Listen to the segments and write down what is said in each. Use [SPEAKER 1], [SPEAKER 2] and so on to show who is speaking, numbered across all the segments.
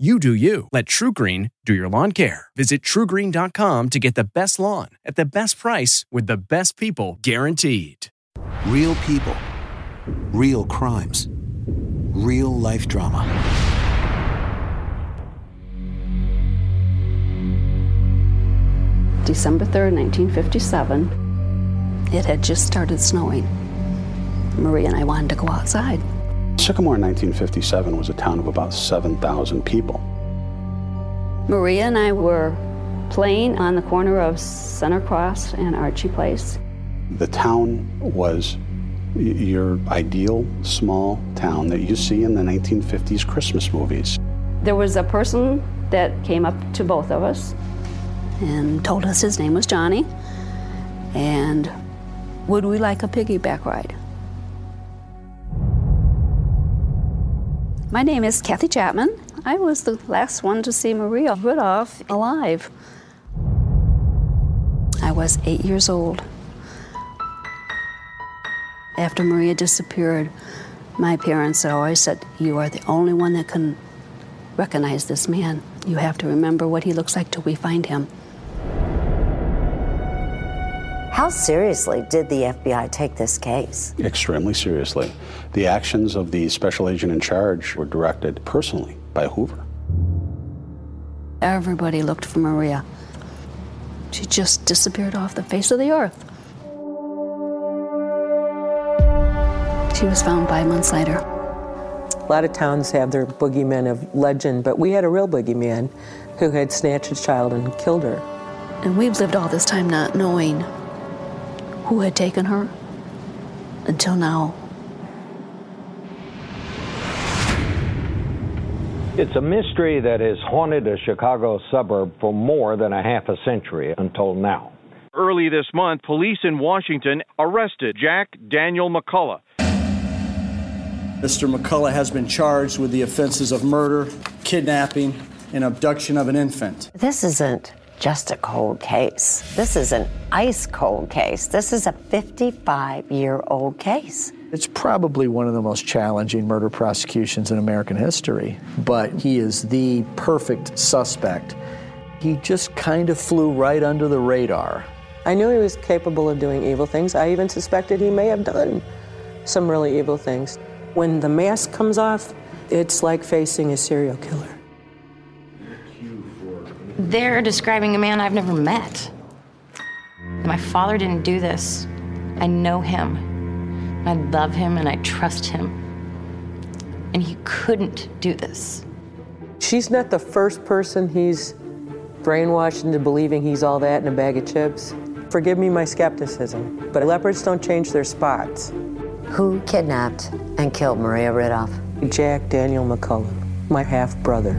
[SPEAKER 1] You do you. Let TruGreen do your lawn care. Visit trugreen.com to get the best lawn at the best price with the best people guaranteed.
[SPEAKER 2] Real people, real crimes, real life drama.
[SPEAKER 3] December 3rd, 1957. It had just started snowing. Marie and I wanted to go outside.
[SPEAKER 4] Sycamore in 1957 was a town of about 7,000 people.
[SPEAKER 3] Maria and I were playing on the corner of Center Cross and Archie Place.
[SPEAKER 4] The town was your ideal small town that you see in the 1950s Christmas movies.
[SPEAKER 3] There was a person that came up to both of us and told us his name was Johnny and would we like a piggyback ride? My name is Kathy Chapman. I was the last one to see Maria Ridulph alive. I was eight years old. After Maria disappeared, my parents always said, You are the only one that can recognize this man. You have to remember what he looks like till we find him.
[SPEAKER 5] How seriously did the FBI take this case?
[SPEAKER 4] Extremely seriously. The actions of the special agent in charge were directed personally by Hoover.
[SPEAKER 3] Everybody looked for Maria. She just disappeared off the face of the earth. She was found five months later.
[SPEAKER 6] A lot of towns have their boogeymen of legend, but we had a real boogeyman who had snatched a child and killed her.
[SPEAKER 3] And we've lived all this time not knowing who had taken her until now.
[SPEAKER 7] It's a mystery that has haunted a Chicago suburb for more than a half a century until now.
[SPEAKER 8] Early this month, police in Washington arrested Jack Daniel McCullough.
[SPEAKER 9] Mr. McCullough has been charged with the offenses of murder, kidnapping, and abduction of an infant.
[SPEAKER 5] This isn't just a cold case. This is an ice cold case. This is a 55 year old case.
[SPEAKER 10] It's probably one of the most challenging murder prosecutions in American history, but he is the perfect suspect. He just kind of flew right under the radar.
[SPEAKER 6] I knew he was capable of doing evil things. I even suspected he may have done some really evil things. When the mask comes off, it's like facing a serial killer.
[SPEAKER 11] They're describing a man I've never met. My father didn't do this. I know him. I love him and I trust him. And he couldn't do this.
[SPEAKER 6] She's not the first person he's brainwashed into believing he's all that in a bag of chips. Forgive me my skepticism, but leopards don't change their spots.
[SPEAKER 5] Who kidnapped and killed Maria Ridulph?
[SPEAKER 6] Jack Daniel McCullough, my half brother.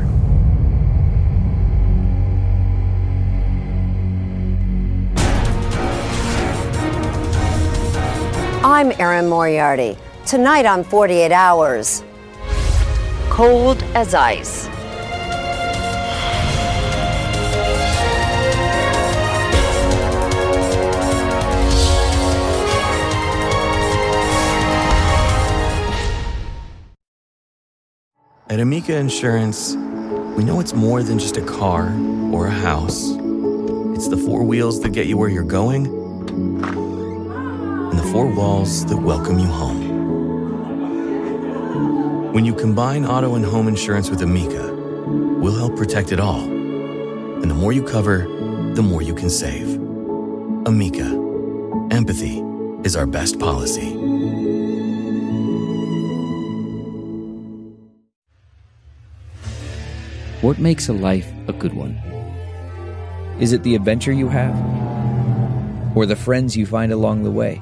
[SPEAKER 5] I'm Erin Moriarty. Tonight on 48 Hours, cold as ice.
[SPEAKER 12] At Amica Insurance, we know it's more than just a car or a house. It's the four wheels that get you where you're going the four walls that welcome you home. When you combine auto and home insurance with Amica, we'll help protect it all. And the more you cover, the more you can save. Amica, empathy is our best policy.
[SPEAKER 13] What makes a life a good one? Is it the adventure you have? Or the friends you find along the way?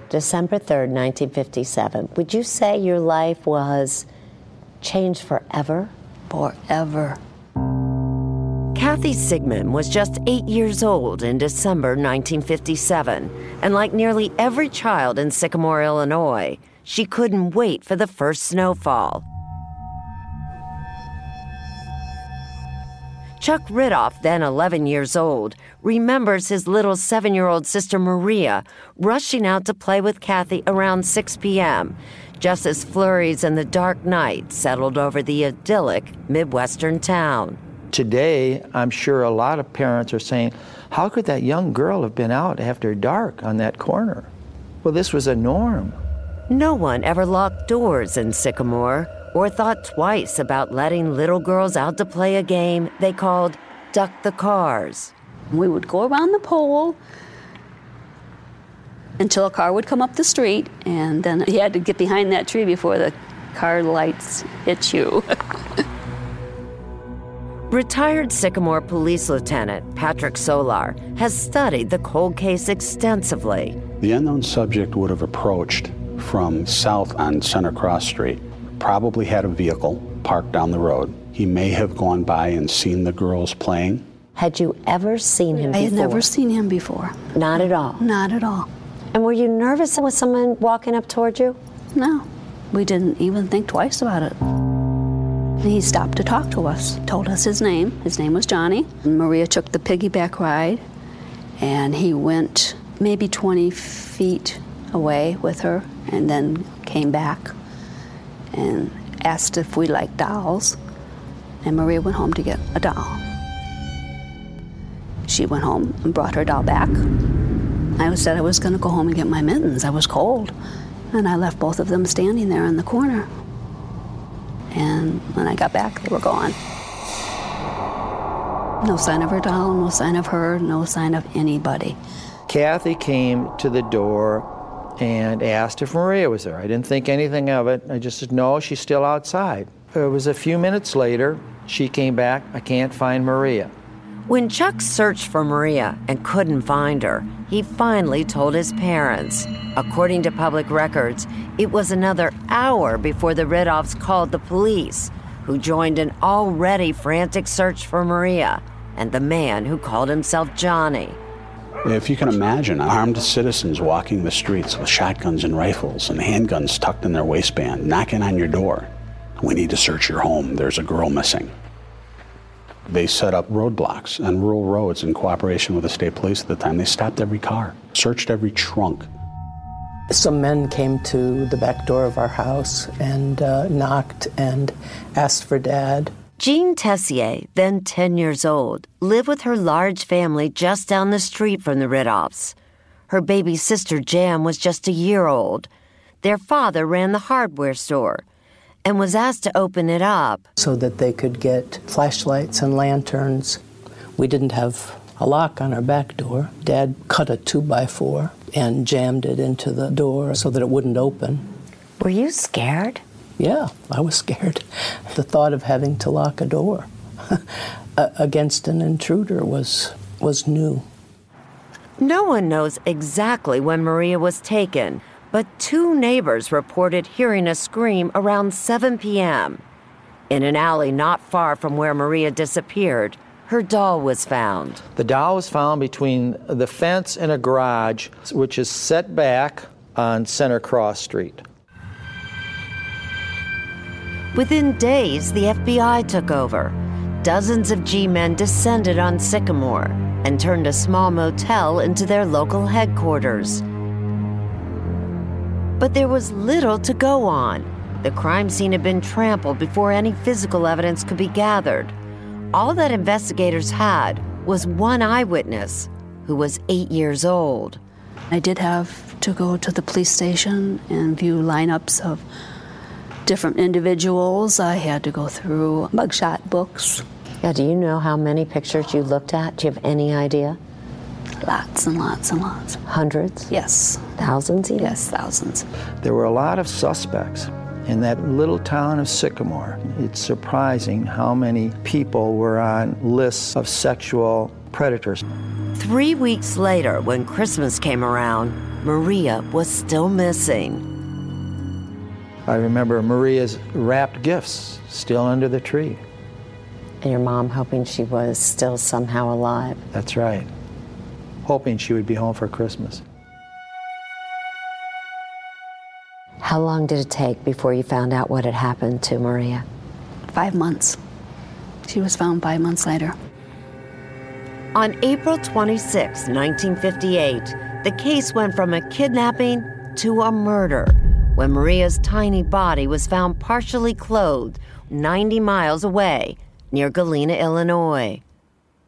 [SPEAKER 5] December 3rd, 1957, would you say your life was changed forever?
[SPEAKER 3] Forever.
[SPEAKER 5] Kathy Sigman was just eight years old in December 1957, and like nearly every child in Sycamore, Illinois, she couldn't wait for the first snowfall. Chuck Ridulph, then 11 years old, remembers his little seven year old sister Maria rushing out to play with Kathy around 6 p.m., just as flurries and the dark night settled over the idyllic Midwestern town.
[SPEAKER 10] Today, I'm sure a lot of parents are saying, How could that young girl have been out after dark on that corner? Well, this was a norm.
[SPEAKER 5] No one ever locked doors in Sycamore or thought twice about letting little girls out to play a game they called Duck the Cars.
[SPEAKER 3] We would go around the pole until a car would come up the street, and then you had to get behind that tree before the car lights hit you.
[SPEAKER 5] Retired Sycamore Police Lieutenant Patrick Solar has studied the cold case extensively.
[SPEAKER 4] The unknown subject would have approached from south on Center Cross Street, probably had a vehicle parked down the road. He may have gone by and seen the girls playing.
[SPEAKER 5] Had you ever seen him
[SPEAKER 3] I
[SPEAKER 5] before?
[SPEAKER 3] had never seen him before.
[SPEAKER 5] Not at all.
[SPEAKER 3] Not at all.
[SPEAKER 5] And were you nervous with someone walking up toward you?
[SPEAKER 3] No. We didn't even think twice about it. He stopped to talk to us, told us his name. His name was Johnny. Maria took the piggyback ride, and he went maybe 20 feet away with her and then came back and asked if we liked dolls. And Maria went home to get a doll. She went home and brought her doll back. I said I was going to go home and get my mittens. I was cold. And I left both of them standing there in the corner. And when I got back, they were gone. No sign of her doll, no sign of her, no sign of anybody.
[SPEAKER 10] Kathy came to the door and asked if Maria was there. I didn't think anything of it. I just said, no, she's still outside. It was a few minutes later, she came back, I can't find Maria.
[SPEAKER 5] When Chuck searched for Maria and couldn't find her, he finally told his parents. According to public records, it was another hour before the Ridulphs called the police, who joined an already frantic search for Maria and the man who called himself Johnny.
[SPEAKER 4] If you can imagine, armed citizens walking the streets with shotguns and rifles and handguns tucked in their waistband, knocking on your door. We need to search your home. There's a girl missing. They set up roadblocks on rural roads in cooperation with the state police at the time. They stopped every car, searched every trunk.
[SPEAKER 14] Some men came to the back door of our house and uh, knocked and asked for dad.
[SPEAKER 5] Jean Tessier, then 10 years old, lived with her large family just down the street from the Ridulphs. Her baby sister Jam was just a year old. Their father ran the hardware store and was asked to open it up.
[SPEAKER 14] So that they could get flashlights and lanterns. We didn't have a lock on our back door. Dad cut a two by four and jammed it into the door so that it wouldn't open.
[SPEAKER 5] Were you scared?
[SPEAKER 14] Yeah, I was scared. The thought of having to lock a door against an intruder was was new.
[SPEAKER 5] No one knows exactly when Maria was taken, but two neighbors reported hearing a scream around 7 p.m. In an alley not far from where Maria disappeared, her doll was found.
[SPEAKER 10] The doll was found between the fence and a garage, which is set back on Center Cross Street.
[SPEAKER 5] Within days, the FBI took over. Dozens of G men descended on Sycamore and turned a small motel into their local headquarters. But there was little to go on. The crime scene had been trampled before any physical evidence could be gathered. All that investigators had was one eyewitness who was eight years old.
[SPEAKER 3] I did have to go to the police station and view lineups of different individuals. I had to go through mugshot books.
[SPEAKER 5] Yeah, do you know how many pictures you looked at? Do you have any idea?
[SPEAKER 3] Lots and lots and lots.
[SPEAKER 5] Hundreds?
[SPEAKER 3] Yes.
[SPEAKER 5] Thousands even?
[SPEAKER 3] Yes, thousands.
[SPEAKER 10] There were a lot of suspects in that little town of Sycamore. It's surprising how many people were on lists of sexual predators.
[SPEAKER 5] Three weeks later, when Christmas came around, Maria was still missing.
[SPEAKER 10] I remember Maria's wrapped gifts still under the tree.
[SPEAKER 5] And your mom hoping she was still somehow alive.
[SPEAKER 10] That's right. Hoping she would be home for Christmas.
[SPEAKER 5] How long did it take before you found out what had happened to Maria?
[SPEAKER 3] Five months. She was found five months later.
[SPEAKER 5] On April 26, 1958, the case went from a kidnapping to a murder when Maria's tiny body was found partially clothed 90 miles away near Galena, Illinois.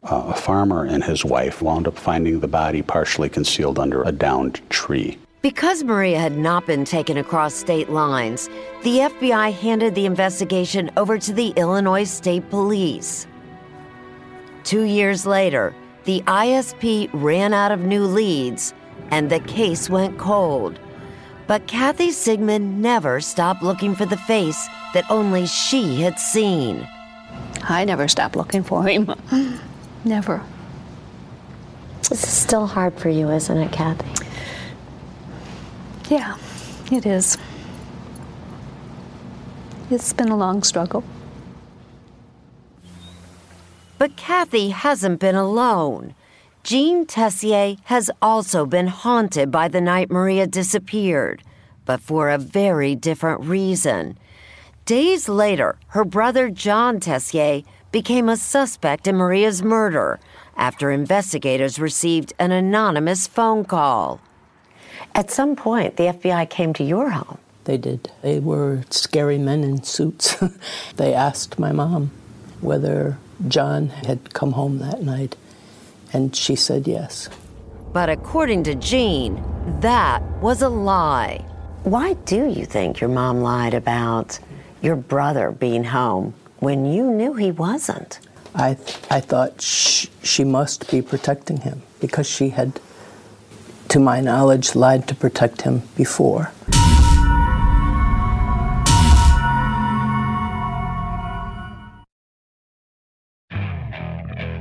[SPEAKER 4] Uh, a farmer and his wife wound up finding the body partially concealed under a downed tree.
[SPEAKER 5] Because Maria had not been taken across state lines, the FBI handed the investigation over to the Illinois State Police. Two years later, the ISP ran out of new leads and the case went cold. But Kathy Sigman never stopped looking for the face that only she had seen.
[SPEAKER 3] I never stopped looking for him. never.
[SPEAKER 5] This is still hard for you, isn't it, Kathy?
[SPEAKER 3] Yeah, it is. It's been a long struggle.
[SPEAKER 5] But Kathy hasn't been alone. Jean Tessier has also been haunted by the night Maria disappeared, but for a very different reason. Days later, her brother John Tessier became a suspect in Maria's murder after investigators received an anonymous phone call. At some point, the FBI came to your home.
[SPEAKER 14] They did. They were scary men in suits. they asked my mom whether John had come home that night, and she said yes.
[SPEAKER 5] But according to Jean, that was a lie. Why do you think your mom lied about your brother being home when you knew he wasn't?
[SPEAKER 14] I, I thought sh- she must be protecting him because she had, to my knowledge, lied to protect him before.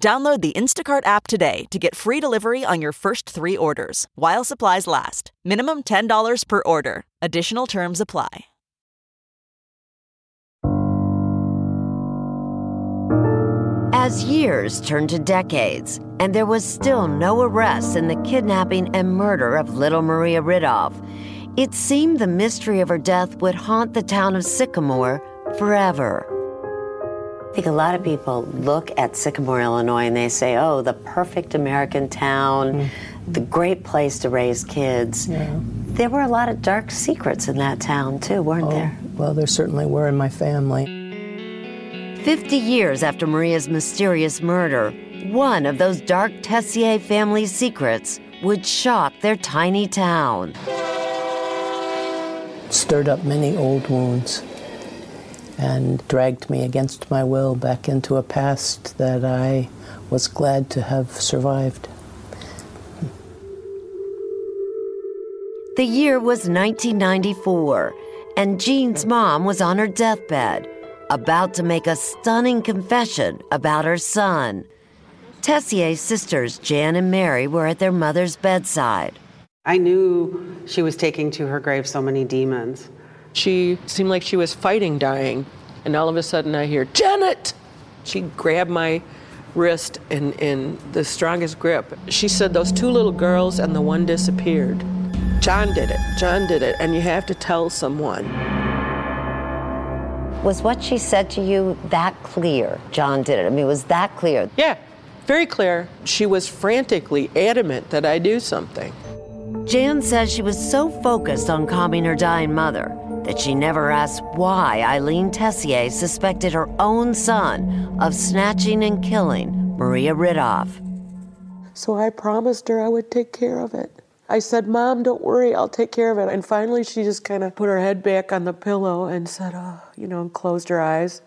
[SPEAKER 15] Download the Instacart app today to get free delivery on your first three orders while supplies last. Minimum $10 per order. Additional terms apply.
[SPEAKER 5] As years turned to decades, and there was still no arrest in the kidnapping and murder of little Maria Ridulph, it seemed the mystery of her death would haunt the town of Sycamore forever.
[SPEAKER 16] I think a lot of people look at Sycamore, Illinois, and they say, oh, the perfect American town, mm. the great place to raise kids. Yeah. There were a lot of dark secrets in that town, too, weren't oh, there?
[SPEAKER 14] Well, there certainly were in my family.
[SPEAKER 5] 50 years after Maria's mysterious murder, one of those dark Tessier family secrets would shock their tiny town.
[SPEAKER 14] Stirred up many old wounds and dragged me against my will back into a past that I was glad to have survived.
[SPEAKER 5] The year was 1994, and Jean's mom was on her deathbed, about to make a stunning confession about her son. Tessier's sisters, Jan and Mary, were at their mother's bedside.
[SPEAKER 17] I knew she was taking to her grave so many demons.
[SPEAKER 6] She seemed like she was fighting dying. And all of a sudden I hear, Janet! She grabbed my wrist in, in the strongest grip. She said, Those two little girls and the one disappeared. John did it. John did it. And you have to tell someone.
[SPEAKER 16] Was what she said to you that clear? John did it. I mean, was that clear?
[SPEAKER 6] Yeah, very clear. She was frantically adamant that I do something.
[SPEAKER 5] Jan says she was so focused on calming her dying mother that she never asked why Eileen Tessier suspected her own son of snatching and killing Maria Ridulph.
[SPEAKER 6] So I promised her I would take care of it. I said, Mom, don't worry, I'll take care of it. And finally, she just kind of put her head back on the pillow and said, Oh, you know, and closed her eyes.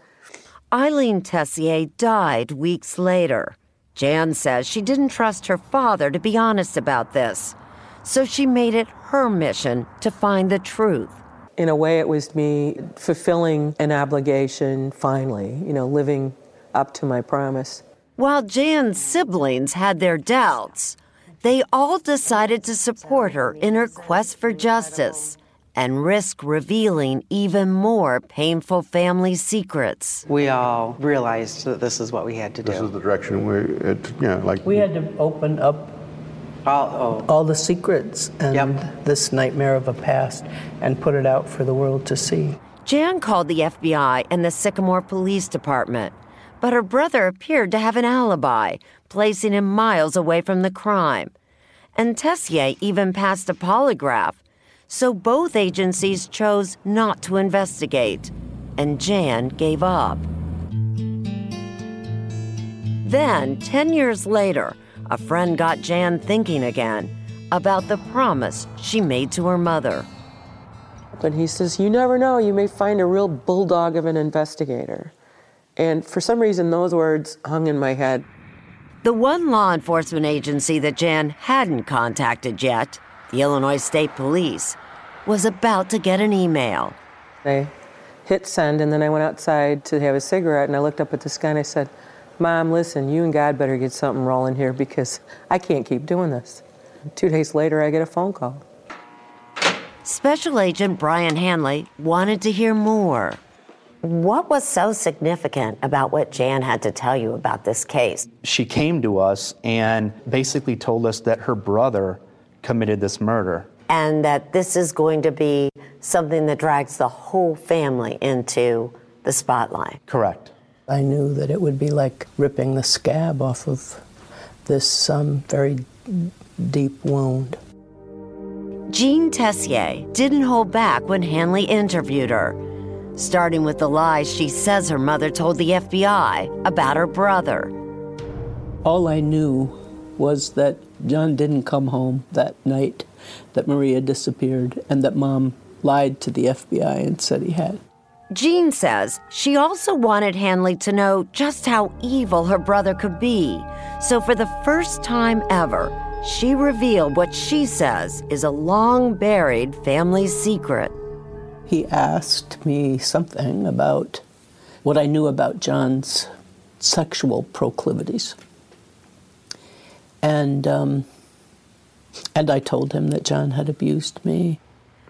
[SPEAKER 5] Eileen Tessier died weeks later. Jan says she didn't trust her father to be honest about this, so she made it her mission to find the truth
[SPEAKER 6] in a way, it was me fulfilling an obligation finally, you know, living up to my promise.
[SPEAKER 5] While Jan's siblings had their doubts, they all decided to support her in her quest for justice and risk revealing even more painful family secrets.
[SPEAKER 17] We all realized that this is what we had to do.
[SPEAKER 4] This is the direction we, it, you know, like.
[SPEAKER 14] We had to open up all, oh. all the secrets and yep. this nightmare of a past and put it out for the world to see.
[SPEAKER 5] Jan called the FBI and the Sycamore Police Department, but her brother appeared to have an alibi, placing him miles away from the crime. And Tessier even passed a polygraph, so both agencies chose not to investigate, and Jan gave up. Then, 10 years later, a friend got Jan thinking again about the promise she made to her mother.
[SPEAKER 6] But he says, You never know, you may find a real bulldog of an investigator. And for some reason, those words hung in my head.
[SPEAKER 5] The one law enforcement agency that Jan hadn't contacted yet, the Illinois State Police, was about to get an email.
[SPEAKER 6] I hit send, and then I went outside to have a cigarette, and I looked up at the sky and I said, Mom, listen, you and God better get something rolling here because I can't keep doing this. Two days later, I get a phone call.
[SPEAKER 5] Special Agent Brian Hanley wanted to hear more.
[SPEAKER 16] What was so significant about what Jan had to tell you about this case?
[SPEAKER 18] She came to us and basically told us that her brother committed this murder.
[SPEAKER 16] And that this is going to be something that drags the whole family into the spotlight.
[SPEAKER 18] Correct.
[SPEAKER 14] I knew that it would be like ripping the scab off of this um, very deep wound.
[SPEAKER 5] Jean Tessier didn't hold back when Hanley interviewed her, starting with the lies she says her mother told the FBI about her brother.
[SPEAKER 14] All I knew was that John didn't come home that night, that Maria disappeared, and that mom lied to the FBI and said he had.
[SPEAKER 5] Jean says she also wanted Hanley to know just how evil her brother could be. So, for the first time ever, she revealed what she says is a long buried family secret.
[SPEAKER 14] He asked me something about what I knew about John's sexual proclivities. And, um, and I told him that John had abused me.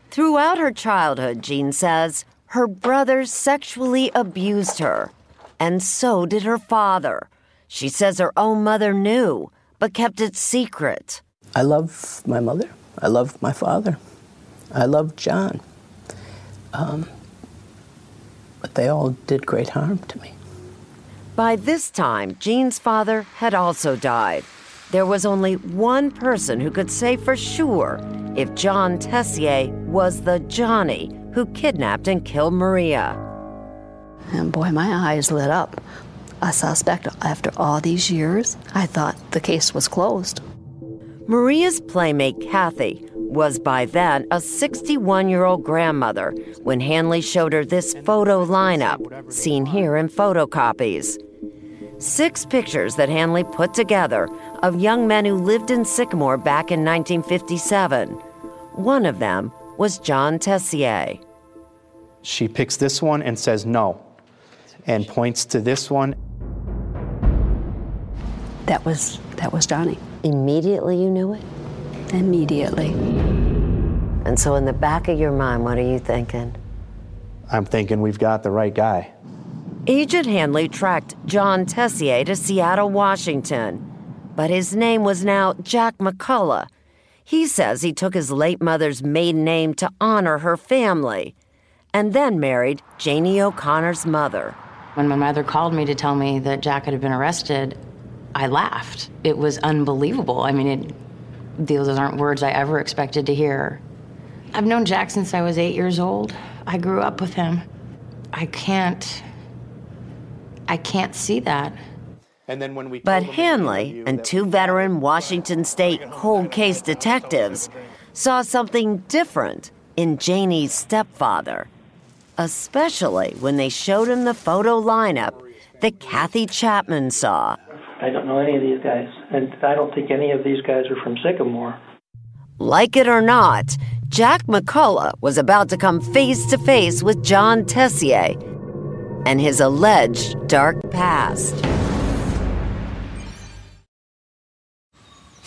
[SPEAKER 5] Throughout her childhood, Jean says, her brother sexually abused her, and so did her father. She says her own mother knew, but kept it secret.
[SPEAKER 14] I love my mother. I love my father. I love John. Um, but they all did great harm to me.
[SPEAKER 5] By this time, Jean's father had also died. There was only one person who could say for sure if John Tessier was the Johnny who kidnapped and killed Maria.
[SPEAKER 3] And boy, my eyes lit up. A suspect after all these years, I thought the case was closed.
[SPEAKER 5] Maria's playmate, Kathy, was by then a 61 year old grandmother when Hanley showed her this photo lineup, seen here in photocopies. Six pictures that Hanley put together of young men who lived in Sycamore back in 1957. One of them was John Tessier.
[SPEAKER 18] She picks this one and says no, and points to this one.
[SPEAKER 3] That was that was Johnny.
[SPEAKER 5] Immediately you knew it?
[SPEAKER 3] Immediately.
[SPEAKER 5] And so in the back of your mind, what are you thinking?
[SPEAKER 18] I'm thinking we've got the right guy.
[SPEAKER 5] Agent Hanley tracked John Tessier to Seattle, Washington, but his name was now Jack McCullough. He says he took his late mother's maiden name to honor her family, and then married Janie O'Connor's mother.
[SPEAKER 11] When my mother called me to tell me that Jack had been arrested, I laughed. It was unbelievable. I mean, it, those aren't words I ever expected to hear. I've known Jack since I was eight years old. I grew up with him. I can't. I can't see that.
[SPEAKER 18] And then when we
[SPEAKER 5] But Hanley and two veteran Washington State cold case detectives saw something different in Janie's stepfather, especially when they showed him the photo lineup that Kathy Chapman saw.
[SPEAKER 19] I don't know any of these guys, and I don't think any of these guys are from Sycamore.
[SPEAKER 5] Like it or not, Jack McCullough was about to come face to face with John Tessier and his alleged dark past.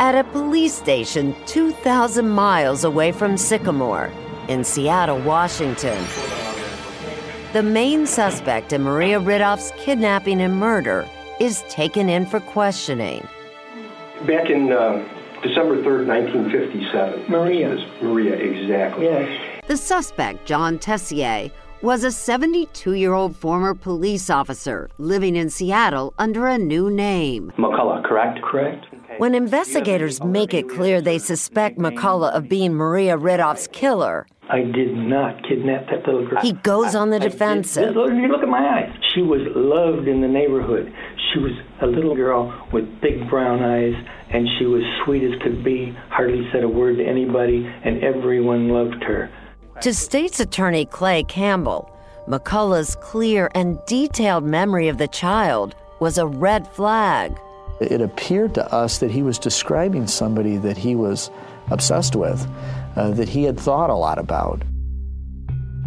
[SPEAKER 5] At a police station 2,000 miles away from Sycamore in Seattle, Washington, the main suspect in Maria Ridulph's kidnapping and murder is taken in for questioning.
[SPEAKER 20] Back in uh, December 3rd, 1957.
[SPEAKER 19] Maria.
[SPEAKER 20] Maria, exactly.
[SPEAKER 19] Yes.
[SPEAKER 5] The suspect, John Tessier, was a 72 year old former police officer living in Seattle under a new name.
[SPEAKER 20] McCullough, correct?
[SPEAKER 19] Correct.
[SPEAKER 5] When investigators make it clear they suspect McCullough of being Maria Ridulph's killer,
[SPEAKER 19] I did not kidnap that little girl.
[SPEAKER 5] he goes on the
[SPEAKER 19] I
[SPEAKER 5] defensive.
[SPEAKER 19] Look, you look at my eyes. She was loved in the neighborhood. She was a little girl with big brown eyes, and she was sweet as could be. Hardly said a word to anybody, and everyone loved her.
[SPEAKER 5] To state's attorney Clay Campbell, McCullough's clear and detailed memory of the child was a red flag.
[SPEAKER 10] It appeared to us that he was describing somebody that he was obsessed with, uh, that he had thought a lot about.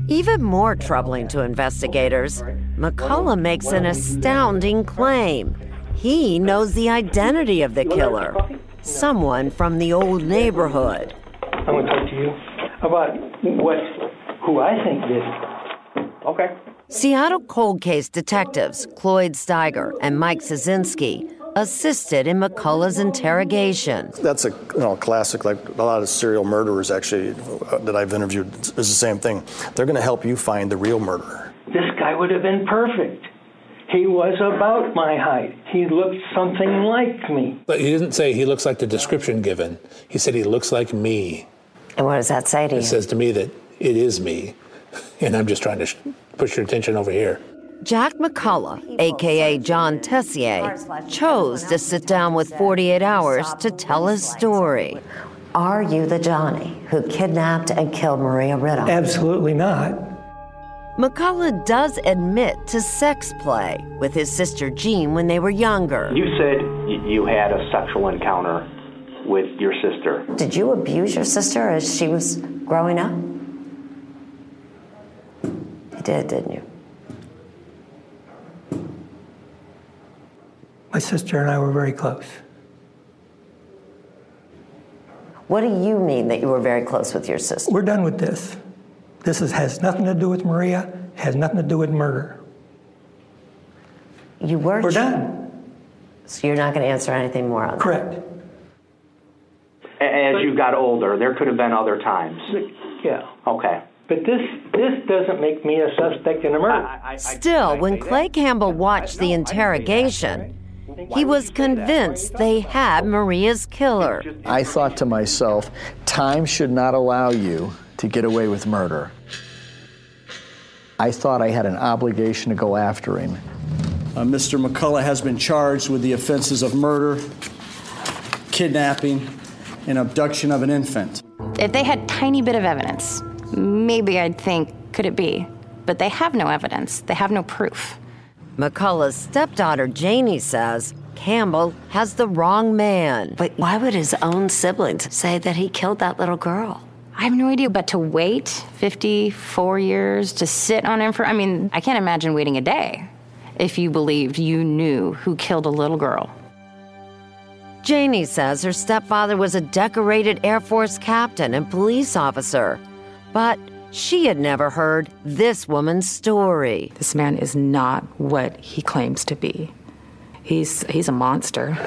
[SPEAKER 5] Even more troubling to investigators, McCullough makes an astounding claim. He knows the identity of the killer, someone from the old neighborhood.
[SPEAKER 19] I'm going to talk to you about what, who I think did. it. Okay.
[SPEAKER 5] Seattle cold case detectives Cloyd Steiger and Mike Ciesynski assisted in McCullough's interrogation.
[SPEAKER 21] That's a you know classic. Like a lot of serial murderers, actually, uh, that I've interviewed, is the same thing. They're going to help you find the real murderer.
[SPEAKER 19] this guy would have been perfect. He was about my height. He looked something like me.
[SPEAKER 22] But he didn't say he looks like the description given. He said he looks like me.
[SPEAKER 16] And what does that say to you?
[SPEAKER 22] It says to me that it is me. And I'm just trying to sh- push your attention over here.
[SPEAKER 5] Jack McCullough, aka John Tessier, chose to sit down with 48 Hours to tell his story.
[SPEAKER 16] Are you the Johnny who kidnapped and killed Maria Riddle?
[SPEAKER 23] Absolutely not.
[SPEAKER 5] McCullough does admit to sex play with his sister Jean when they were younger.
[SPEAKER 24] You said you had a sexual encounter with your sister.
[SPEAKER 16] Did you abuse your sister as she was growing up? You did, didn't you?
[SPEAKER 23] Sister and I were very close.
[SPEAKER 16] What do you mean that you were very close with your sister?
[SPEAKER 23] We're done with this. This is, has nothing to do with Maria, has nothing to do with murder.
[SPEAKER 16] You were.
[SPEAKER 23] We're done.
[SPEAKER 16] So you're not going to answer anything more on that?
[SPEAKER 23] Correct.
[SPEAKER 24] A- As you got older, there could have been other times.
[SPEAKER 19] Yeah.
[SPEAKER 24] Okay.
[SPEAKER 19] But this this doesn't make me a suspect in a murder.
[SPEAKER 5] Still, when Clay Campbell watched the interrogation, he was convinced they had Maria's killer.
[SPEAKER 21] I thought to myself, time should not allow you to get away with murder. I thought I had an obligation to go after him.
[SPEAKER 9] Uh, Mr. McCullough has been charged with the offenses of murder, kidnapping, and abduction of an infant.
[SPEAKER 11] If they had tiny bit of evidence, maybe I'd think, could it be? But they have no evidence. They have no proof.
[SPEAKER 5] McCullough's stepdaughter Janie says Campbell has the wrong man.
[SPEAKER 16] But why would his own siblings say that he killed that little girl?
[SPEAKER 11] I have no idea, but to wait 54 years to sit on him for, I mean, I can't imagine waiting a day if you believed you knew who killed a little girl.
[SPEAKER 5] Janie says her stepfather was a decorated Air Force captain and police officer, but she had never heard this woman's story.
[SPEAKER 25] This man is not what he claims to be. He's he's a monster.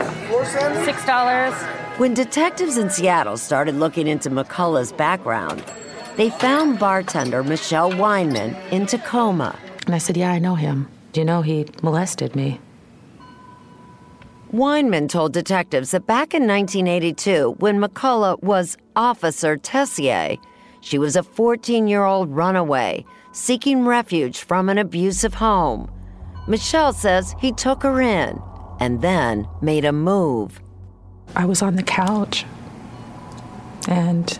[SPEAKER 11] Six dollars.
[SPEAKER 5] When detectives in Seattle started looking into McCullough's background, they found bartender Michelle Weinman in Tacoma.
[SPEAKER 25] And I said, Yeah, I know him. Do you know he molested me?
[SPEAKER 5] Weinman told detectives that back in 1982, when McCullough was Officer Tessier, she was a 14 year old runaway seeking refuge from an abusive home. Michelle says he took her in and then made a move.
[SPEAKER 25] I was on the couch and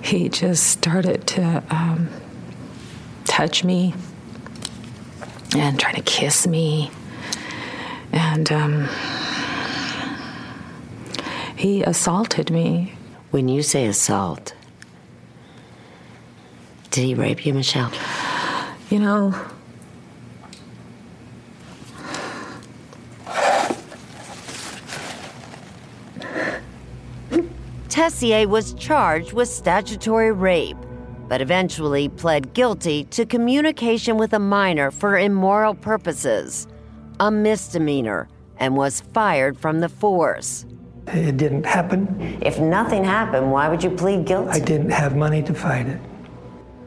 [SPEAKER 25] he just started to um, touch me and try to kiss me. And um, he assaulted me.
[SPEAKER 16] When you say assault, did he rape you, Michelle?
[SPEAKER 25] You know,
[SPEAKER 5] Tessier was charged with statutory rape, but eventually pled guilty to communication with a minor for immoral purposes, a misdemeanor, and was fired from the force.
[SPEAKER 23] It didn't happen.
[SPEAKER 16] If nothing happened, why would you plead guilty?
[SPEAKER 23] I didn't have money to fight it.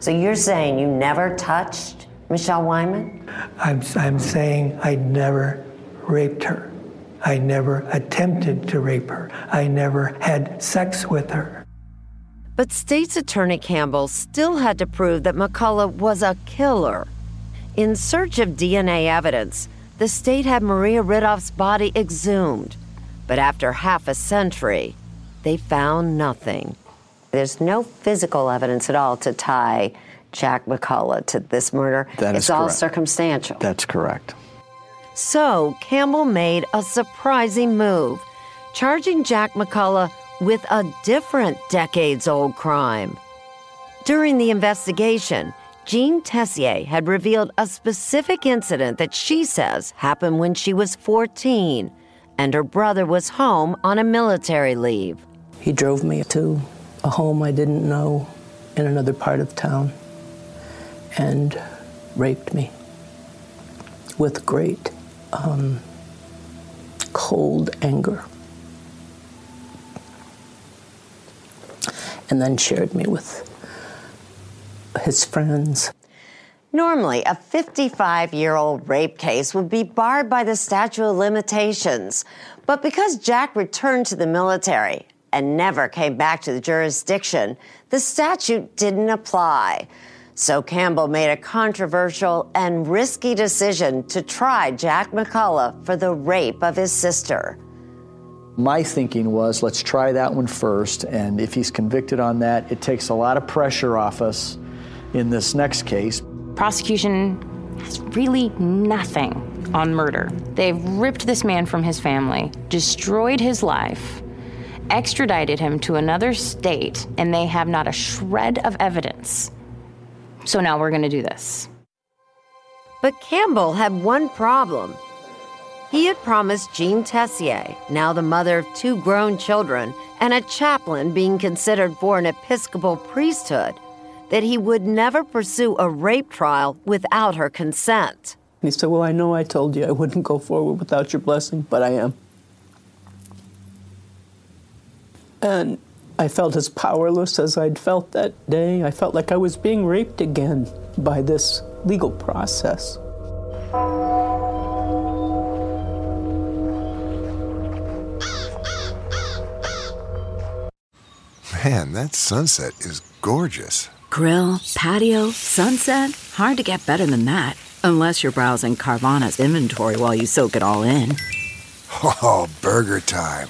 [SPEAKER 16] So you're saying you never touched Michelle Wyman?
[SPEAKER 23] I'm, I'm saying I never raped her. I never attempted to rape her. I never had sex with her.
[SPEAKER 5] But State's Attorney Campbell still had to prove that McCullough was a killer. In search of DNA evidence, the state had Maria Ridulph's body exhumed. But after half a century, they found nothing.
[SPEAKER 16] There's no physical evidence at all to tie Jack McCullough to this murder.
[SPEAKER 21] That
[SPEAKER 16] it's
[SPEAKER 21] is
[SPEAKER 16] all
[SPEAKER 21] correct.
[SPEAKER 16] circumstantial.
[SPEAKER 21] That's correct.
[SPEAKER 5] So Campbell made a surprising move, charging Jack McCullough with a different decades old crime. During the investigation, Jean Tessier had revealed a specific incident that she says happened when she was 14 and her brother was home on a military leave.
[SPEAKER 14] He drove me to a home I didn't know in another part of town and raped me with great um, cold anger. And then shared me with his friends.
[SPEAKER 5] Normally, a 55 year old rape case would be barred by the statute of limitations. But because Jack returned to the military and never came back to the jurisdiction, the statute didn't apply. So Campbell made a controversial and risky decision to try Jack McCullough for the rape of his sister.
[SPEAKER 21] My thinking was let's try that one first, and if he's convicted on that, it takes a lot of pressure off us in this next case.
[SPEAKER 11] Prosecution has really nothing on murder. They've ripped this man from his family, destroyed his life, extradited him to another state, and they have not a shred of evidence. So now we're going to do this.
[SPEAKER 5] But Campbell had one problem. He had promised Jean Tessier, now the mother of two grown children and a chaplain being considered for an Episcopal priesthood, that he would never pursue a rape trial without her consent.
[SPEAKER 14] He said, Well, I know I told you I wouldn't go forward without your blessing, but I am. And I felt as powerless as I'd felt that day. I felt like I was being raped again by this legal process.
[SPEAKER 26] Man, that sunset is gorgeous.
[SPEAKER 27] Grill, patio, sunset. Hard to get better than that. Unless you're browsing Carvana's inventory while you soak it all in.
[SPEAKER 26] Oh, burger time.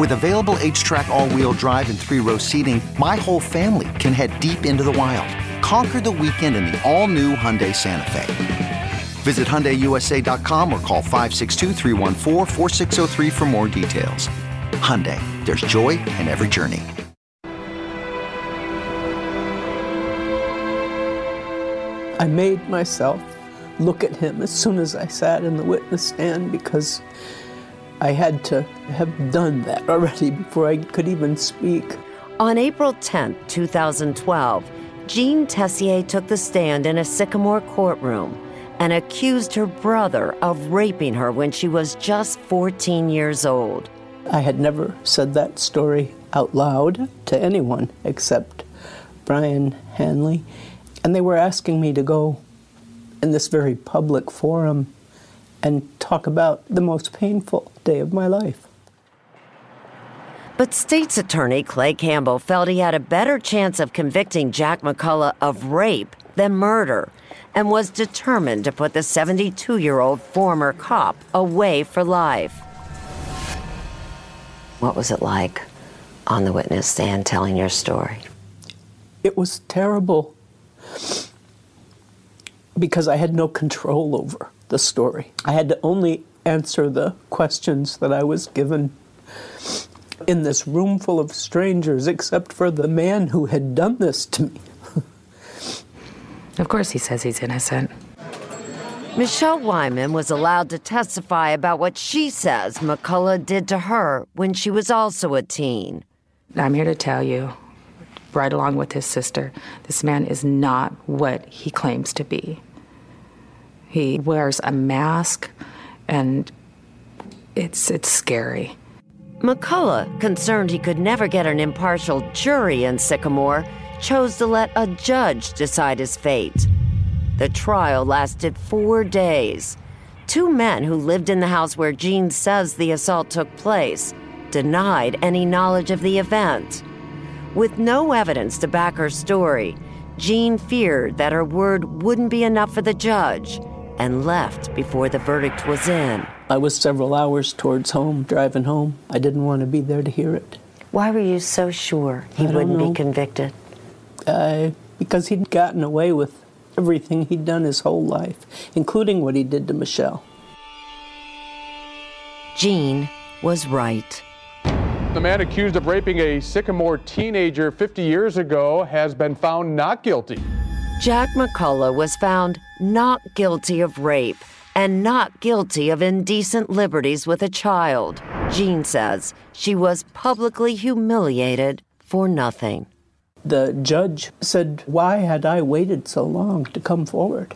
[SPEAKER 28] With available HTRAC, all wheel drive, and three row seating, my whole family can head deep into the wild. Conquer the weekend in the all new Hyundai Santa Fe. Visit HyundaiUSA.com or call 562 for more details. Hyundai, there's joy in every journey.
[SPEAKER 14] I made myself look at him as soon as I sat in the witness stand because I had to have done that already before I could even speak.
[SPEAKER 5] On April 10, 2012, Jean Tessier took the stand in a Sycamore courtroom and accused her brother of raping her when she was just 14 years old.
[SPEAKER 14] I had never said that story out loud to anyone except Brion Hanley, and they were asking me to go in this very public forum and talk about the most painful day of my life.
[SPEAKER 5] But state's attorney Clay Campbell felt he had a better chance of convicting Jack McCullough of rape than murder and was determined to put the 72 year old former cop away for life. What was it like on the witness stand telling your story?
[SPEAKER 14] It was terrible because I had no control over the story. I had to only answer the questions that I was given in this room full of strangers, except for the man who had done this to me.
[SPEAKER 25] Of course, he says he's innocent.
[SPEAKER 5] Michelle Wyman was allowed to testify about what she says McCullough did to her when she was also a teen.
[SPEAKER 25] I'm here to tell you, right along with his sister, this man is not what he claims to be. He wears a mask, and it's it's scary.
[SPEAKER 5] McCullough, concerned he could never get an impartial jury in Sycamore, chose to let a judge decide his fate. The trial lasted four days. Two men who lived in the house where Jean says the assault took place denied any knowledge of the event. With no evidence to back her story, Jean feared that her word wouldn't be enough for the judge and left before the verdict was in.
[SPEAKER 14] I was several hours towards home, driving home. I didn't want to be there to hear it.
[SPEAKER 5] Why were you so sure he wouldn't
[SPEAKER 14] know.
[SPEAKER 5] be convicted?
[SPEAKER 14] Uh, because he'd gotten away with everything he'd done his whole life, including what he did to Michelle.
[SPEAKER 5] Jean was right.
[SPEAKER 29] The man accused of raping a Sycamore teenager 50 years ago has been found not guilty.
[SPEAKER 5] Jack McCullough was found not guilty of rape and not guilty of indecent liberties with a child. Jean says she was publicly humiliated for nothing.
[SPEAKER 14] The judge said, Why had I waited so long to come forward?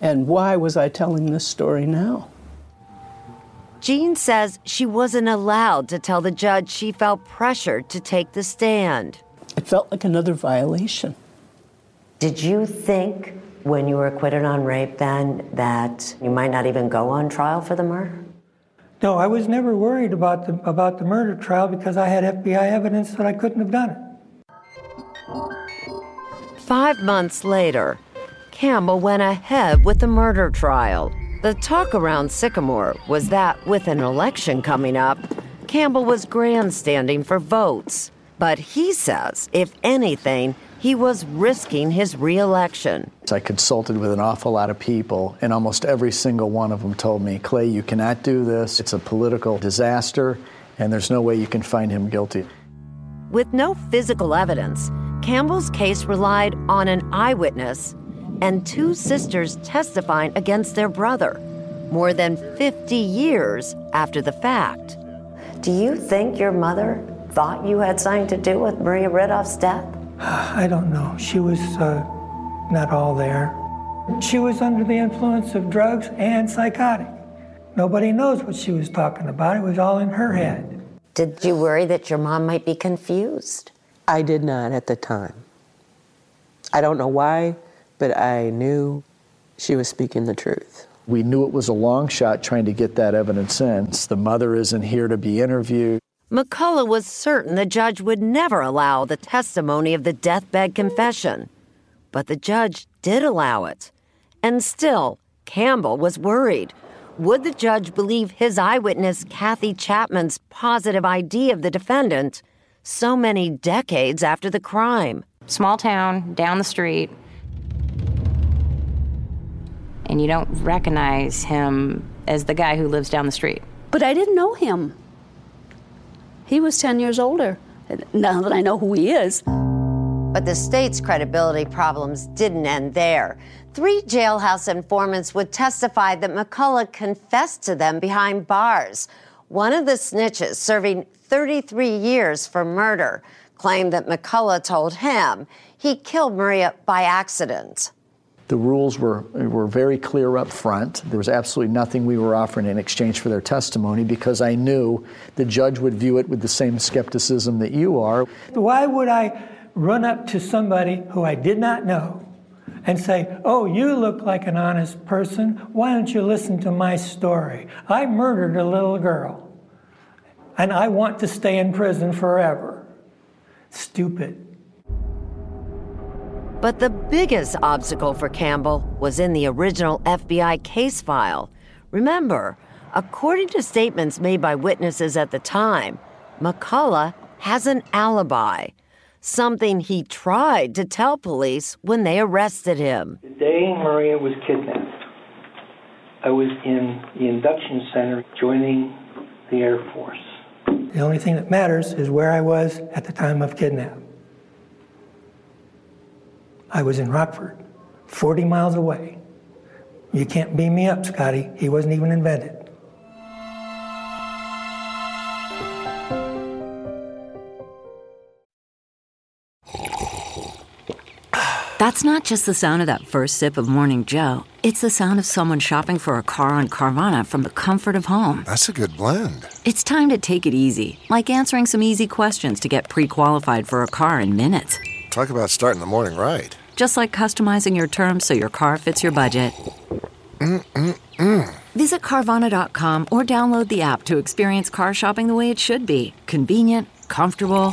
[SPEAKER 14] And why was I telling this story now?
[SPEAKER 5] Jean says she wasn't allowed to tell the judge she felt pressured to take the stand.
[SPEAKER 14] It felt like another violation.
[SPEAKER 16] Did you think when you were acquitted on rape then that you might not even go on trial for the murder?
[SPEAKER 23] No, I was never worried about the, about the murder trial because I had FBI evidence that I couldn't have done it.
[SPEAKER 5] Five months later, Campbell went ahead with the murder trial. The talk around Sycamore was that with an election coming up, Campbell was grandstanding for votes. But he says, if anything, he was risking his reelection.
[SPEAKER 21] I consulted with an awful lot of people, and almost every single one of them told me, Clay, you cannot do this. It's a political disaster, and there's no way you can find him guilty.
[SPEAKER 5] With no physical evidence, Campbell's case relied on an eyewitness and two sisters testifying against their brother more than 50 years after the fact.
[SPEAKER 16] Do you think your mother thought you had something to do with Maria Ridulph's death?
[SPEAKER 23] I don't know. She was uh, not all there. She was under the influence of drugs and psychotic. Nobody knows what she was talking about. It was all in her head.
[SPEAKER 16] Did you worry that your mom might be confused?
[SPEAKER 14] I did not at the time. I don't know why, but I knew she was speaking the truth.
[SPEAKER 21] We knew it was a long shot trying to get that evidence in. The mother isn't here to be interviewed.
[SPEAKER 5] McCullough was certain the judge would never allow the testimony of the deathbed confession. But the judge did allow it. And still, Campbell was worried. Would the judge believe his eyewitness, Kathy Chapman's positive ID of the defendant so many decades after the crime?
[SPEAKER 11] Small town, down the street, and you don't recognize him as the guy who lives down the street.
[SPEAKER 3] But I didn't know him. He was 10 years older. Now that I know who he is.
[SPEAKER 5] But the state's credibility problems didn't end there. Three jailhouse informants would testify that McCullough confessed to them behind bars. One of the snitches, serving 33 years for murder, claimed that McCullough told him he killed Maria by accident.
[SPEAKER 21] The rules were, were very clear up front. There was absolutely nothing we were offering in exchange for their testimony because I knew the judge would view it with the same skepticism that you are.
[SPEAKER 23] Why would I run up to somebody who I did not know and say, Oh, you look like an honest person. Why don't you listen to my story? I murdered a little girl and I want to stay in prison forever. Stupid.
[SPEAKER 5] But the biggest obstacle for Campbell was in the original FBI case file. Remember, according to statements made by witnesses at the time, McCullough has an alibi, something he tried to tell police when they arrested him.
[SPEAKER 19] The day Maria was kidnapped, I was in the induction center joining the Air Force.
[SPEAKER 23] The only thing that matters is where I was at the time of kidnap. I was in Rockford, 40 miles away. You can't beam me up, Scotty. He wasn't even invented.
[SPEAKER 27] That's not just the sound of that first sip of Morning Joe. It's the sound of someone shopping for a car on Carvana from the comfort of home.
[SPEAKER 26] That's a good blend.
[SPEAKER 27] It's time to take it easy, like answering some easy questions to get pre qualified for a car in minutes.
[SPEAKER 26] Talk about starting the morning right.
[SPEAKER 27] Just like customizing your terms so your car fits your budget.
[SPEAKER 26] Mm-mm-mm.
[SPEAKER 27] Visit Carvana.com or download the app to experience car shopping the way it should be convenient, comfortable.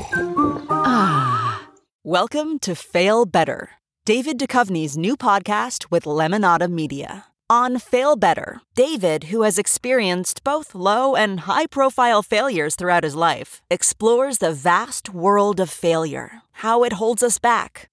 [SPEAKER 27] Ah.
[SPEAKER 15] Welcome to Fail Better, David Duchovny's new podcast with Lemonada Media. On Fail Better, David, who has experienced both low and high profile failures throughout his life, explores the vast world of failure how it holds us back,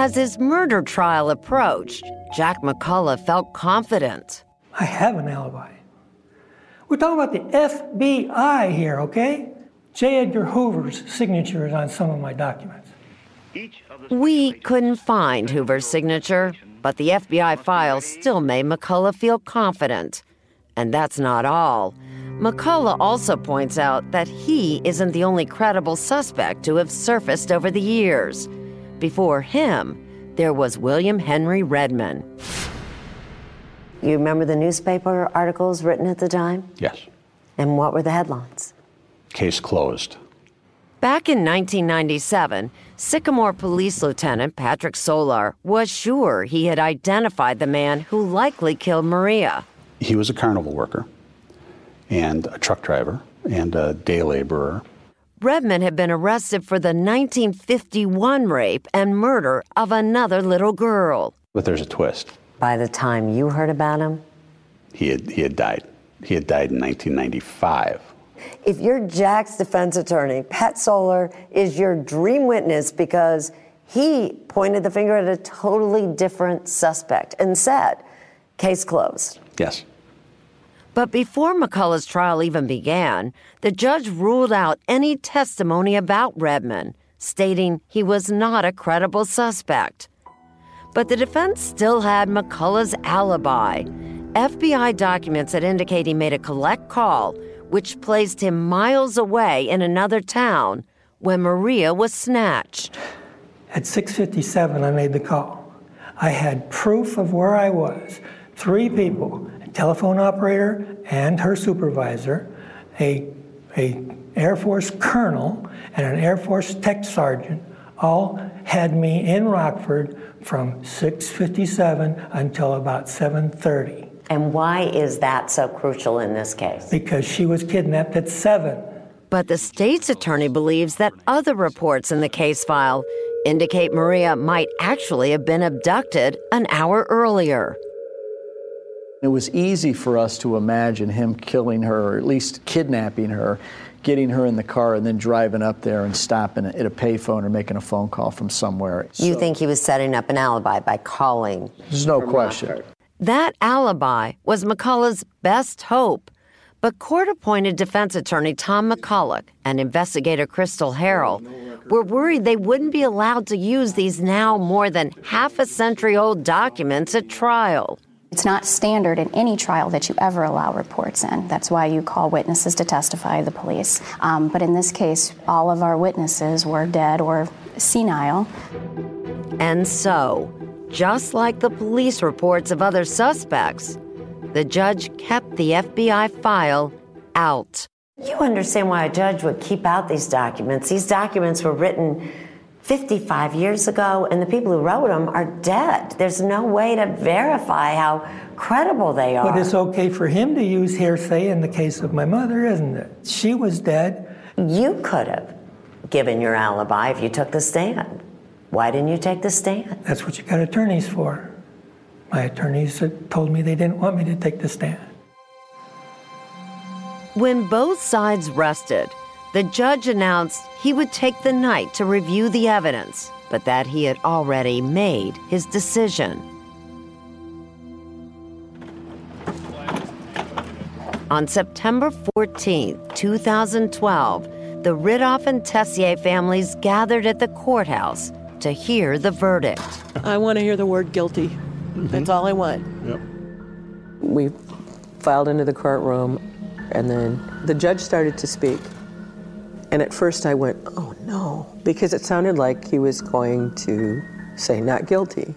[SPEAKER 5] As his murder trial approached, Jack McCullough felt confident.
[SPEAKER 23] I have an alibi. We're talking about the FBI here, okay? J. Edgar Hoover's signature is on some of my documents.
[SPEAKER 5] We couldn't find Hoover's signature, but the FBI files still made McCullough feel confident. And that's not all. McCullough also points out that he isn't the only credible suspect to have surfaced over the years. Before him, there was William Henry Redmond.
[SPEAKER 16] You remember the newspaper articles written at the time?
[SPEAKER 30] Yes.
[SPEAKER 16] And what were the headlines?
[SPEAKER 30] Case closed.
[SPEAKER 5] Back in 1997, Sycamore Police Lieutenant Patrick Solar was sure he had identified the man who likely killed Maria.
[SPEAKER 30] He was a carnival worker and a truck driver and a day laborer.
[SPEAKER 5] Redmond had been arrested for the 1951 rape and murder of another little girl.
[SPEAKER 30] But there's a twist.
[SPEAKER 16] By the time you heard about him,
[SPEAKER 30] He had, he had died. He had died in 1995.
[SPEAKER 16] if you're Jack's defense attorney, Pat Solar is your dream witness because he pointed the finger at a totally different suspect and said, case closed.
[SPEAKER 30] Yes.
[SPEAKER 5] But before McCullough's trial even began, the judge ruled out any testimony about Redmond, stating he was not a credible suspect. But the defense still had McCullough's alibi. FBI documents that indicate he made a collect call, which placed him miles away in another town when Maria was snatched.
[SPEAKER 23] At 6:57 I made the call. I had proof of where I was. Three people, telephone operator and her supervisor, a a Air Force colonel and an Air Force tech sergeant all had me in Rockford from 6:57 until about 7:30
[SPEAKER 16] And why is that so crucial in this case?
[SPEAKER 23] because she was kidnapped at 7.
[SPEAKER 5] But the state's attorney believes that other reports in the case file indicate Maria might actually have been abducted an hour earlier.
[SPEAKER 21] It was easy for us to imagine him killing her, or at least kidnapping her, getting her in the car, and then driving up there and stopping at a payphone or making a phone call from somewhere.
[SPEAKER 16] You think he was setting up an alibi by calling?
[SPEAKER 21] There's no question.
[SPEAKER 16] Rockford?
[SPEAKER 5] That alibi was McCullough's best hope. But court appointed defense attorney Tom McCullough and investigator Crystal Harrell were worried they wouldn't be allowed to use these now more than half a century old documents at trial.
[SPEAKER 31] It's not standard in any trial that you ever allow reports in. That's why you call witnesses to testify the police. Um, but in this case, all of our witnesses were dead or senile.
[SPEAKER 5] And so, just like the police reports of other suspects, the judge kept the FBI file out.
[SPEAKER 16] You understand why a judge would keep out these documents. These documents were written 55 years ago, and the people who wrote them are dead. There's no way to verify how credible they are.
[SPEAKER 23] But it's okay for him to use hearsay in the case of my mother, isn't it? She was dead.
[SPEAKER 16] You could have given your alibi if you took the stand. Why didn't you take the stand?
[SPEAKER 23] That's what you got attorneys for. My attorneys told me they didn't want me to take the stand.
[SPEAKER 5] When both sides rested, the judge announced he would take the night to review the evidence, but that he had already made his decision. On September 14, 2012, the Ridulph and Tessier families gathered at the courthouse to hear the verdict.
[SPEAKER 32] I want to hear the word guilty. Mm-hmm. That's all I want.
[SPEAKER 30] Yep.
[SPEAKER 33] We filed into the courtroom, and then the judge started to speak. And at first I went, oh no, because it sounded like he was going to say not guilty.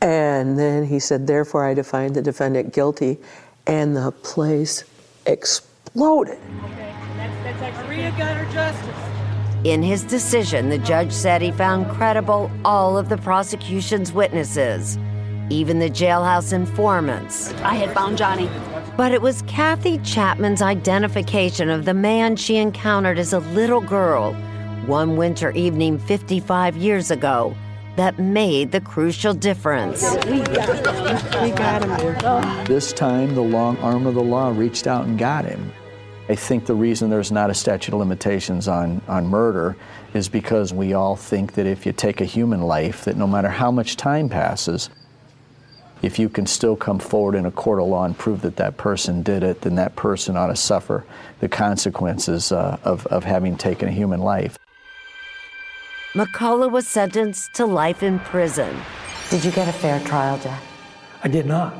[SPEAKER 33] And then he said, therefore I define the defendant guilty. And the place exploded. Okay.
[SPEAKER 32] That's, that's Maria got her justice.
[SPEAKER 5] In his decision, the judge said he found credible all of the prosecution's witnesses, even the jailhouse informants.
[SPEAKER 3] I had found Johnny.
[SPEAKER 5] But it was Kathy Chapman's identification of the man she encountered as a little girl one winter evening 55 years ago that made the crucial difference.
[SPEAKER 32] We got him. We got him.
[SPEAKER 21] This time, the long arm of the law reached out and got him. I think the reason there's not a statute of limitations on, on murder is because we all think that if you take a human life, that no matter how much time passes, if you can still come forward in a court of law and prove that that person did it, then that person ought to suffer the consequences uh, of, of having taken a human life.
[SPEAKER 5] McCullough was sentenced to life in prison.
[SPEAKER 16] Did you get a fair trial, Jack?
[SPEAKER 23] I did not.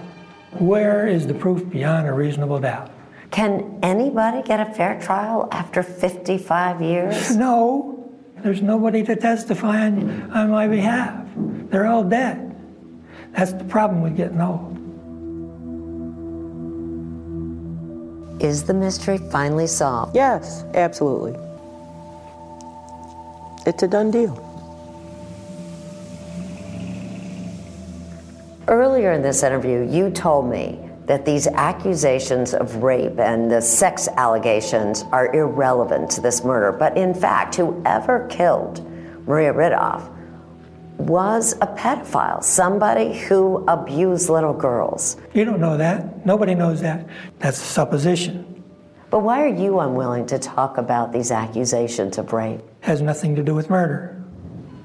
[SPEAKER 23] Where is the proof beyond a reasonable doubt?
[SPEAKER 16] Can anybody get a fair trial after 55 years?
[SPEAKER 23] No, there's nobody to testify on, on my behalf. They're all dead. That's the problem with getting old.
[SPEAKER 16] Is the mystery finally solved?
[SPEAKER 33] Yes, absolutely. It's a done deal.
[SPEAKER 16] Earlier in this interview, you told me that these accusations of rape and the sex allegations are irrelevant to this murder. But in fact, whoever killed Maria Ridulph was a pedophile, somebody who abused little girls.
[SPEAKER 23] You don't know that. Nobody knows that. That's a supposition.
[SPEAKER 16] But why are you unwilling to talk about these accusations of rape?
[SPEAKER 23] It Has nothing to do with murder.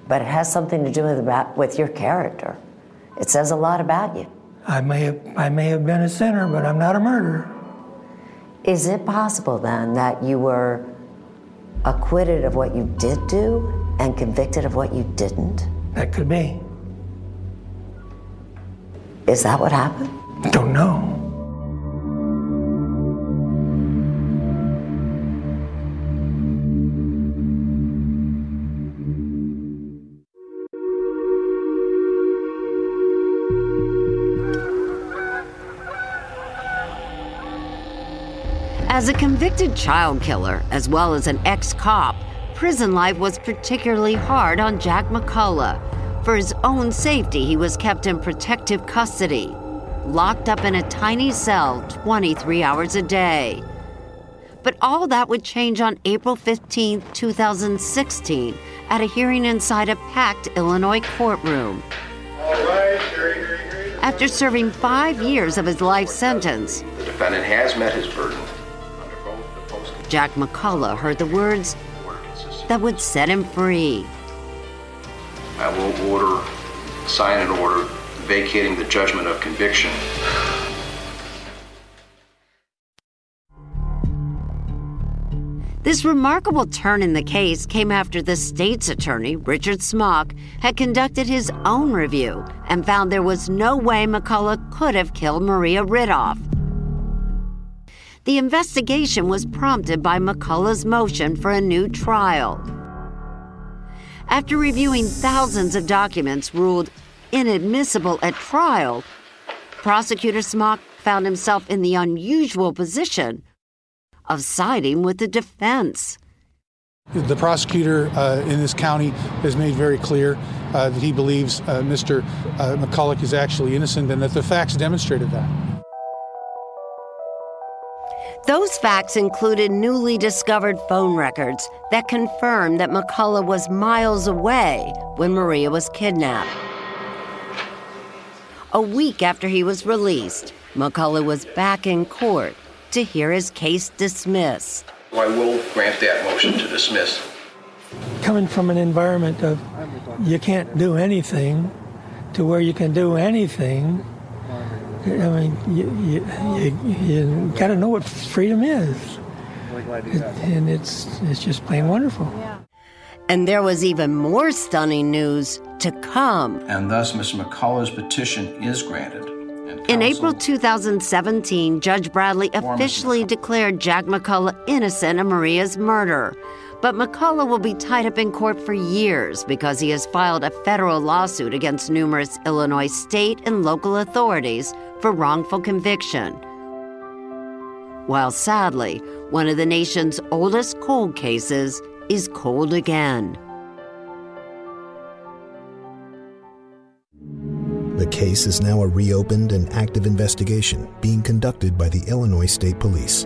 [SPEAKER 16] But it has something to do with, about, with your character. It says a lot about you.
[SPEAKER 23] I may have I may have been a sinner, but I'm not a murderer.
[SPEAKER 16] Is it possible then that you were acquitted of what you did do and convicted of what you didn't?
[SPEAKER 23] That could be.
[SPEAKER 16] Is that what happened?
[SPEAKER 23] Don't know.
[SPEAKER 5] As a convicted child killer, as well as an ex cop, prison life was particularly hard on Jack McCullough. For his own safety, he was kept in protective custody, locked up in a tiny cell 23 hours a day. But all that would change on April 15, 2016, at a hearing inside a packed Illinois courtroom. After serving five years of his life sentence,
[SPEAKER 34] The defendant has met his burden.
[SPEAKER 5] Jack McCullough heard the words that would set him free.
[SPEAKER 34] I will order, sign an order vacating the judgment of conviction.
[SPEAKER 5] This remarkable turn in the case came after the state's attorney, Richard Schmack, had conducted his own review and found there was no way McCullough could have killed Maria Ridulph. The investigation was prompted by McCullough's motion for a new trial. After reviewing thousands of documents ruled inadmissible at trial, prosecutor Schmack found himself in the unusual position of siding with the defense.
[SPEAKER 35] The prosecutor uh, in this county has made very clear uh, that he believes uh, Mr. Uh, McCullough is actually innocent and that the facts demonstrated that.
[SPEAKER 5] Those facts included newly discovered phone records that confirmed that McCullough was miles away when Maria was kidnapped. A week after he was released, McCullough was back in court to hear his case dismissed.
[SPEAKER 34] I will grant that motion to dismiss.
[SPEAKER 23] Coming from an environment of you can't do anything to where you can do anything, I mean, you, you, you, you got to know what freedom is. It, and it's, it's just plain wonderful. Yeah.
[SPEAKER 5] And there was even more stunning news to come.
[SPEAKER 34] And thus, Ms. McCullough's petition is granted.
[SPEAKER 5] In April 2017, Judge Bradley officially declared Jack McCullough innocent of Maria's murder. But McCullough will be tied up in court for years because he has filed a federal lawsuit against numerous Illinois state and local authorities for wrongful conviction. while sadly, one of the nation's oldest cold cases is cold again.
[SPEAKER 36] The case is now a reopened and active investigation being conducted by the Illinois State Police.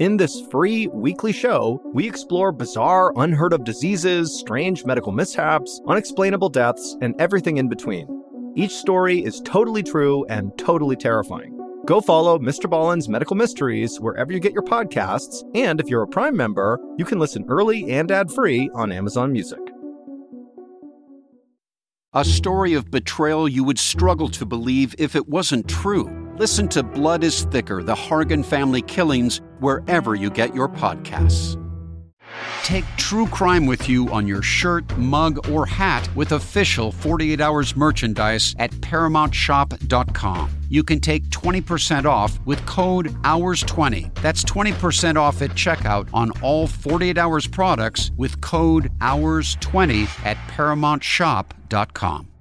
[SPEAKER 37] In this free weekly show, we explore bizarre, unheard of diseases, strange medical mishaps, unexplainable deaths, and everything in between. Each story is totally true and totally terrifying. Go follow Mr. Ballen's Medical Mysteries wherever you get your podcasts, and if you're a Prime member, you can listen early and ad free on Amazon Music.
[SPEAKER 38] A story of betrayal you would struggle to believe if it wasn't true. Listen to Blood is Thicker The Hargan Family Killings wherever you get your podcasts. Take true crime with you on your shirt, mug, or hat with official 48 Hours merchandise at ParamountShop.com. You can take 20% off with code HOURS20. That's 20% off at checkout on all 48 Hours products with code HOURS20 at ParamountShop.com.